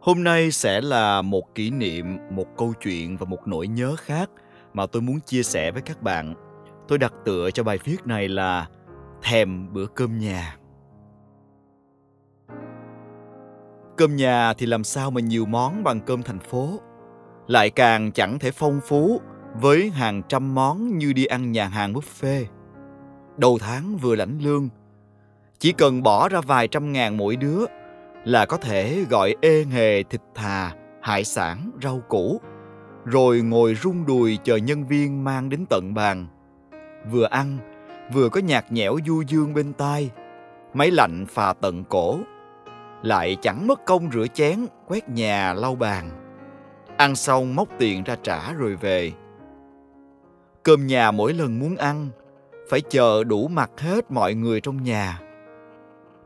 Hôm nay sẽ là một kỷ niệm, một câu chuyện và một nỗi nhớ khác mà tôi muốn chia sẻ với các bạn. Tôi đặt tựa cho bài viết này là Thèm bữa cơm nhà. Cơm nhà thì làm sao mà nhiều món bằng cơm thành phố. Lại càng chẳng thể phong phú với hàng trăm món như đi ăn nhà hàng buffet. Đầu tháng vừa lãnh lương, chỉ cần bỏ ra vài trăm ngàn mỗi đứa là có thể gọi ê nghề thịt thà, hải sản, rau củ, rồi ngồi rung đùi chờ nhân viên mang đến tận bàn. Vừa ăn, vừa có nhạc nhẽo du dương bên tai, máy lạnh phà tận cổ. Lại chẳng mất công rửa chén, quét nhà, lau bàn. Ăn xong móc tiền ra trả rồi về. Cơm nhà mỗi lần muốn ăn, phải chờ đủ mặt hết mọi người trong nhà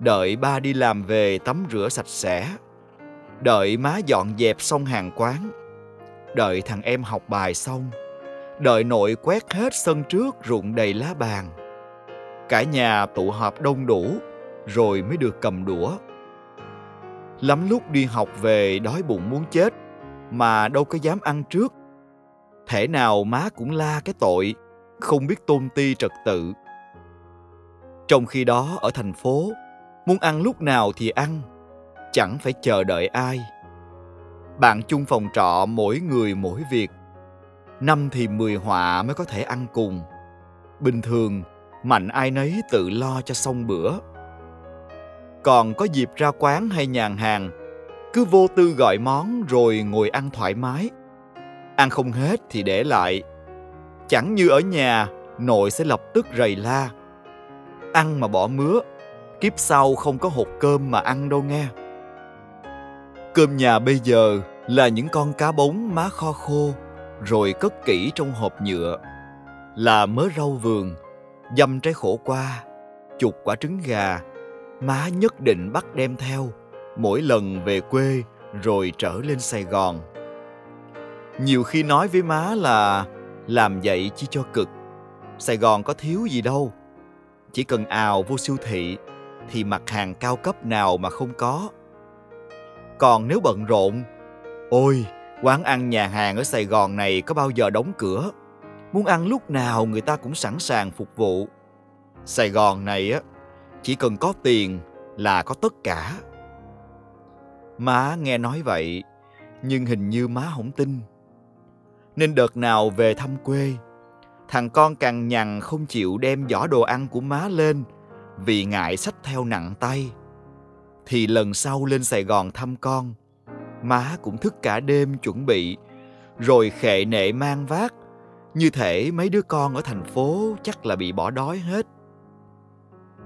đợi ba đi làm về tắm rửa sạch sẽ. Đợi má dọn dẹp xong hàng quán. Đợi thằng em học bài xong. Đợi nội quét hết sân trước rụng đầy lá bàn. Cả nhà tụ họp đông đủ, rồi mới được cầm đũa. Lắm lúc đi học về đói bụng muốn chết, mà đâu có dám ăn trước. Thể nào má cũng la cái tội, không biết tôn ti trật tự. Trong khi đó, ở thành phố muốn ăn lúc nào thì ăn, chẳng phải chờ đợi ai. Bạn chung phòng trọ mỗi người mỗi việc, năm thì mười họa mới có thể ăn cùng. Bình thường, mạnh ai nấy tự lo cho xong bữa. Còn có dịp ra quán hay nhàn hàng, cứ vô tư gọi món rồi ngồi ăn thoải mái. Ăn không hết thì để lại. Chẳng như ở nhà, nội sẽ lập tức rầy la. Ăn mà bỏ mứa kiếp sau không có hột cơm mà ăn đâu nghe. Cơm nhà bây giờ là những con cá bống má kho khô, rồi cất kỹ trong hộp nhựa, là mớ rau vườn, dăm trái khổ qua chục quả trứng gà, má nhất định bắt đem theo, mỗi lần về quê rồi trở lên sài gòn. Nhiều khi nói với má là làm vậy chỉ cho cực, sài gòn có thiếu gì đâu, chỉ cần ào vô siêu thị thì mặt hàng cao cấp nào mà không có. Còn nếu bận rộn, ôi, quán ăn nhà hàng ở Sài Gòn này có bao giờ đóng cửa. Muốn ăn lúc nào người ta cũng sẵn sàng phục vụ. Sài Gòn này á, chỉ cần có tiền là có tất cả. Má nghe nói vậy, nhưng hình như má không tin. Nên đợt nào về thăm quê, thằng con càng nhằn không chịu đem giỏ đồ ăn của má lên vì ngại sách theo nặng tay. Thì lần sau lên sài gòn thăm con, má cũng thức cả đêm chuẩn bị, rồi khệ nệ mang vác. Như thể mấy đứa con ở thành phố chắc là bị bỏ đói hết.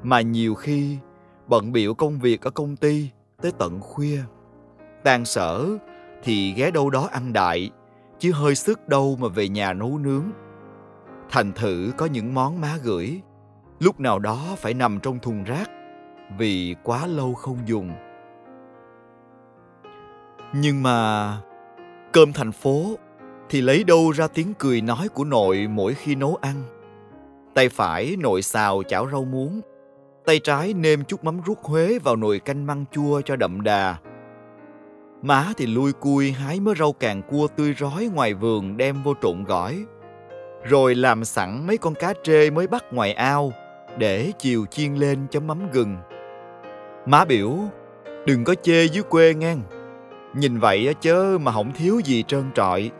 Mà nhiều khi, bận biểu công việc ở công ty tới tận khuya. Tan sở thì ghé đâu đó ăn đại, chứ hơi sức đâu mà về nhà nấu nướng. Thành thử có những món má gửi lúc nào đó phải nằm trong thùng rác, vì quá lâu không dùng. Nhưng mà cơm thành phố thì lấy đâu ra tiếng cười nói của nội mỗi khi nấu ăn. Tay phải nội xào chảo rau muống, tay trái nêm chút mắm ruốc huế vào nồi canh măng chua cho đậm đà. Má thì lui cui hái mớ rau càng cua tươi rói ngoài vườn đem vô trộn gỏi, rồi làm sẵn mấy con cá trê mới bắt ngoài ao để chiều chiên lên chấm mắm gừng. Má biểu, đừng có chê dưới quê ngang. Nhìn vậy chớ mà không thiếu gì trơn trọi.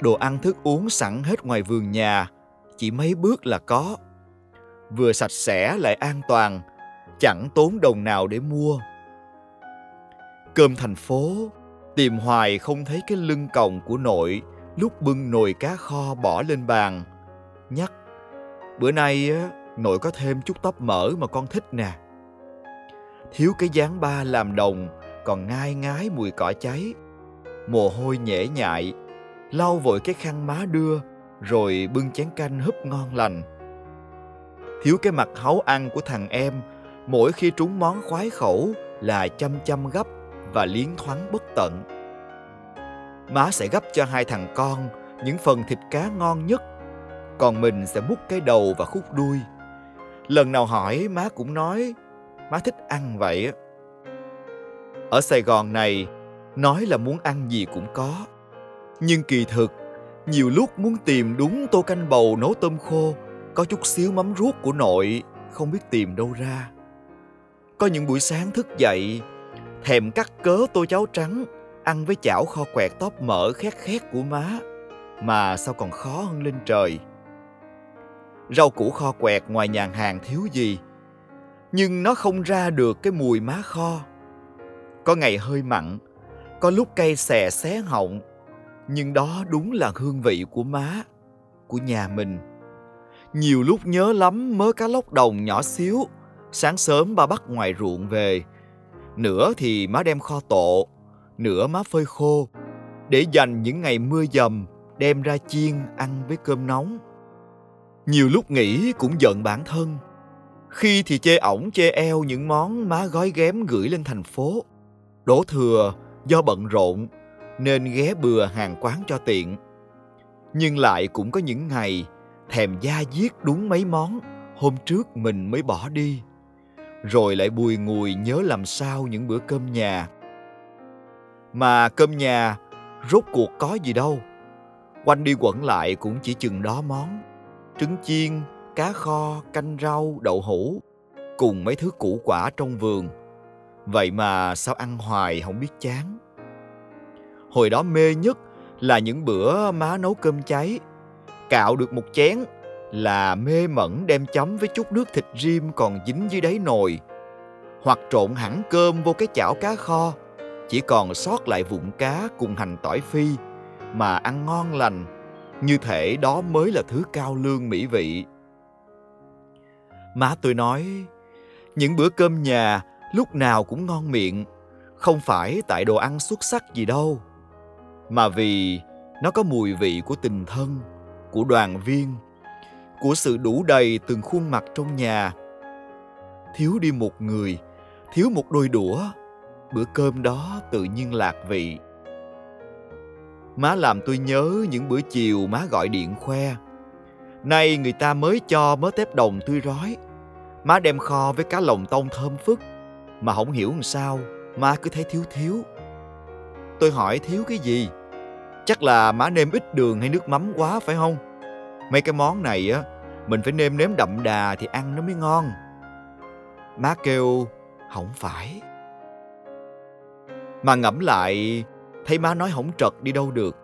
Đồ ăn thức uống sẵn hết ngoài vườn nhà, chỉ mấy bước là có. Vừa sạch sẽ lại an toàn, chẳng tốn đồng nào để mua. Cơm thành phố, tìm hoài không thấy cái lưng còng của nội lúc bưng nồi cá kho bỏ lên bàn. Nhắc, bữa nay nội có thêm chút tóc mỡ mà con thích nè. Thiếu cái dáng ba làm đồng, còn ngai ngái mùi cỏ cháy. Mồ hôi nhễ nhại, lau vội cái khăn má đưa, rồi bưng chén canh húp ngon lành. Thiếu cái mặt háu ăn của thằng em, mỗi khi trúng món khoái khẩu là chăm chăm gấp và liến thoáng bất tận. Má sẽ gấp cho hai thằng con những phần thịt cá ngon nhất, còn mình sẽ múc cái đầu và khúc đuôi lần nào hỏi, má cũng nói, má thích ăn vậy ở sài gòn này, nói là muốn ăn gì cũng có. Nhưng kỳ thực, nhiều lúc muốn tìm đúng tô canh bầu nấu tôm khô, có chút xíu mắm ruốc của nội, không biết tìm đâu ra. Có những buổi sáng thức dậy, thèm cắt cớ tô cháo trắng, ăn với chảo kho quẹt tóp mỡ khét khét của má, mà sao còn khó hơn lên trời rau củ kho quẹt ngoài nhàn hàng thiếu gì. Nhưng nó không ra được cái mùi má kho. Có ngày hơi mặn, có lúc cay xè xé họng. Nhưng đó đúng là hương vị của má, của nhà mình. Nhiều lúc nhớ lắm mớ cá lóc đồng nhỏ xíu. Sáng sớm ba bắt ngoài ruộng về. Nửa thì má đem kho tộ nửa má phơi khô. Để dành những ngày mưa dầm, đem ra chiên ăn với cơm nóng nhiều lúc nghĩ cũng giận bản thân. Khi thì chê ổng chê eo những món má gói ghém gửi lên thành phố. Đổ thừa, do bận rộn, nên ghé bừa hàng quán cho tiện. Nhưng lại cũng có những ngày, thèm da diết đúng mấy món, hôm trước mình mới bỏ đi. Rồi lại bùi ngùi nhớ làm sao những bữa cơm nhà. Mà cơm nhà, rốt cuộc có gì đâu. Quanh đi quẩn lại cũng chỉ chừng đó món trứng chiên, cá kho, canh rau, đậu hũ, cùng mấy thứ củ quả trong vườn. Vậy mà sao ăn hoài không biết chán? Hồi đó mê nhất là những bữa má nấu cơm cháy. Cạo được một chén là mê mẩn đem chấm với chút nước thịt rim còn dính dưới đáy nồi. Hoặc trộn hẳn cơm vô cái chảo cá kho, chỉ còn sót lại vụn cá cùng hành tỏi phi, mà ăn ngon lành như thể đó mới là thứ cao lương mỹ vị. Má tôi nói, những bữa cơm nhà lúc nào cũng ngon miệng, không phải tại đồ ăn xuất sắc gì đâu, mà vì nó có mùi vị của tình thân, của đoàn viên, của sự đủ đầy từng khuôn mặt trong nhà. Thiếu đi một người, thiếu một đôi đũa, bữa cơm đó tự nhiên lạc vị má làm tôi nhớ những bữa chiều má gọi điện khoe. Nay người ta mới cho mớ tép đồng tươi rói. Má đem kho với cá lồng tông thơm phức. Mà không hiểu làm sao, má cứ thấy thiếu thiếu. Tôi hỏi thiếu cái gì? Chắc là má nêm ít đường hay nước mắm quá, phải không? Mấy cái món này á, mình phải nêm nếm đậm đà thì ăn nó mới ngon. Má kêu, không phải. Mà ngẫm lại thấy má nói hỏng trật đi đâu được.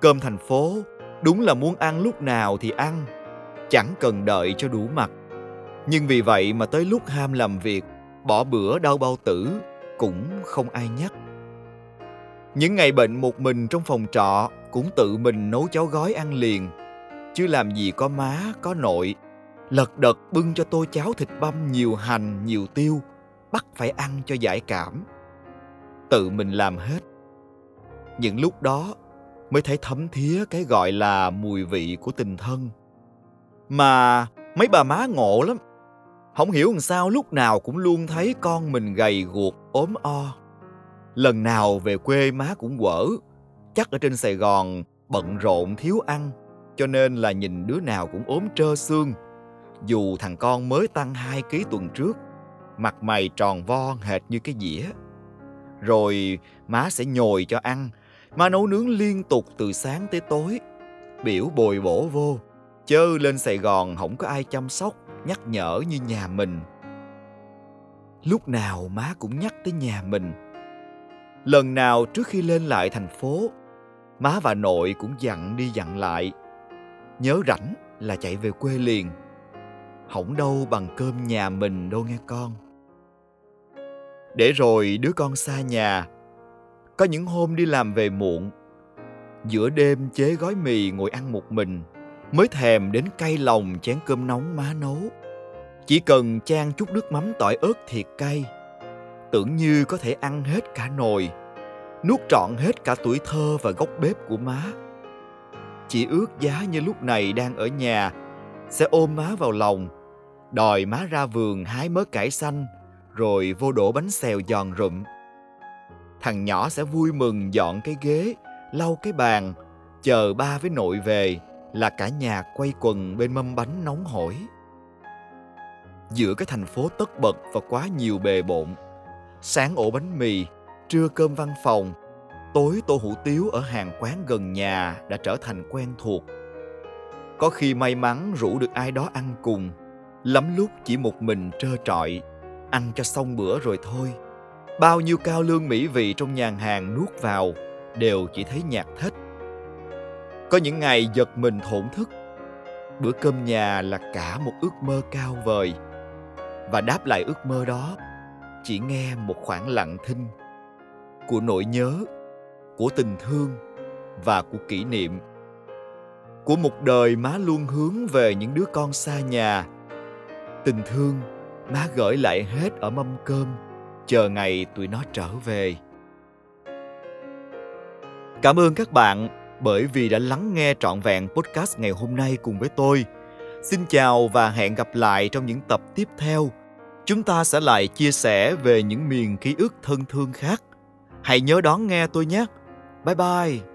Cơm thành phố, đúng là muốn ăn lúc nào thì ăn, chẳng cần đợi cho đủ mặt. Nhưng vì vậy mà tới lúc ham làm việc, bỏ bữa đau bao tử, cũng không ai nhắc. Những ngày bệnh một mình trong phòng trọ, cũng tự mình nấu cháo gói ăn liền. Chứ làm gì có má, có nội. Lật đật bưng cho tôi cháo thịt băm nhiều hành, nhiều tiêu, bắt phải ăn cho giải cảm. Tự mình làm hết những lúc đó mới thấy thấm thía cái gọi là mùi vị của tình thân. Mà mấy bà má ngộ lắm. Không hiểu làm sao lúc nào cũng luôn thấy con mình gầy guộc, ốm o. Lần nào về quê má cũng quở. Chắc ở trên sài gòn bận rộn thiếu ăn, cho nên là nhìn đứa nào cũng ốm trơ xương. Dù thằng con mới tăng 2 ký tuần trước, mặt mày tròn vo hệt như cái dĩa. Rồi má sẽ nhồi cho ăn má nấu nướng liên tục từ sáng tới tối. Biểu bồi bổ vô. Chớ lên sài gòn không có ai chăm sóc, nhắc nhở như nhà mình. Lúc nào má cũng nhắc tới nhà mình. Lần nào trước khi lên lại thành phố, má và nội cũng dặn đi dặn lại. Nhớ rảnh là chạy về quê liền. Hỏng đâu bằng cơm nhà mình đâu nghe con. Để rồi đứa con xa nhà có những hôm đi làm về muộn, giữa đêm chế gói mì ngồi ăn một mình, mới thèm đến cay lòng chén cơm nóng má nấu. Chỉ cần chan chút nước mắm tỏi ớt thiệt cay, tưởng như có thể ăn hết cả nồi, nuốt trọn hết cả tuổi thơ và góc bếp của má. Chỉ ước giá như lúc này đang ở nhà, sẽ ôm má vào lòng, đòi má ra vườn hái mớ cải xanh, rồi vô đổ bánh xèo giòn rụm thằng nhỏ sẽ vui mừng dọn cái ghế, lau cái bàn, chờ ba với nội về là cả nhà quay quần bên mâm bánh nóng hổi. Giữa cái thành phố tất bật và quá nhiều bề bộn, sáng ổ bánh mì, trưa cơm văn phòng, tối tô hủ tiếu ở hàng quán gần nhà đã trở thành quen thuộc. Có khi may mắn rủ được ai đó ăn cùng, lắm lúc chỉ một mình trơ trọi, ăn cho xong bữa rồi thôi bao nhiêu cao lương mỹ vị trong nhàn hàng nuốt vào, đều chỉ thấy nhạt thích. có những ngày giật mình thổn thức. Bữa cơm nhà là cả một ước mơ cao vời. Và đáp lại ước mơ đó, chỉ nghe một khoảng lặng thinh của nỗi nhớ, của tình thương và của kỷ niệm. Của một đời má luôn hướng về những đứa con xa nhà. Tình thương má gửi lại hết ở mâm cơm chờ ngày tụi nó trở về. Cảm ơn các bạn bởi vì đã lắng nghe trọn vẹn podcast ngày hôm nay cùng với tôi. Xin chào và hẹn gặp lại trong những tập tiếp theo. Chúng ta sẽ lại chia sẻ về những miền ký ức thân thương khác. Hãy nhớ đón nghe tôi nhé. Bye bye.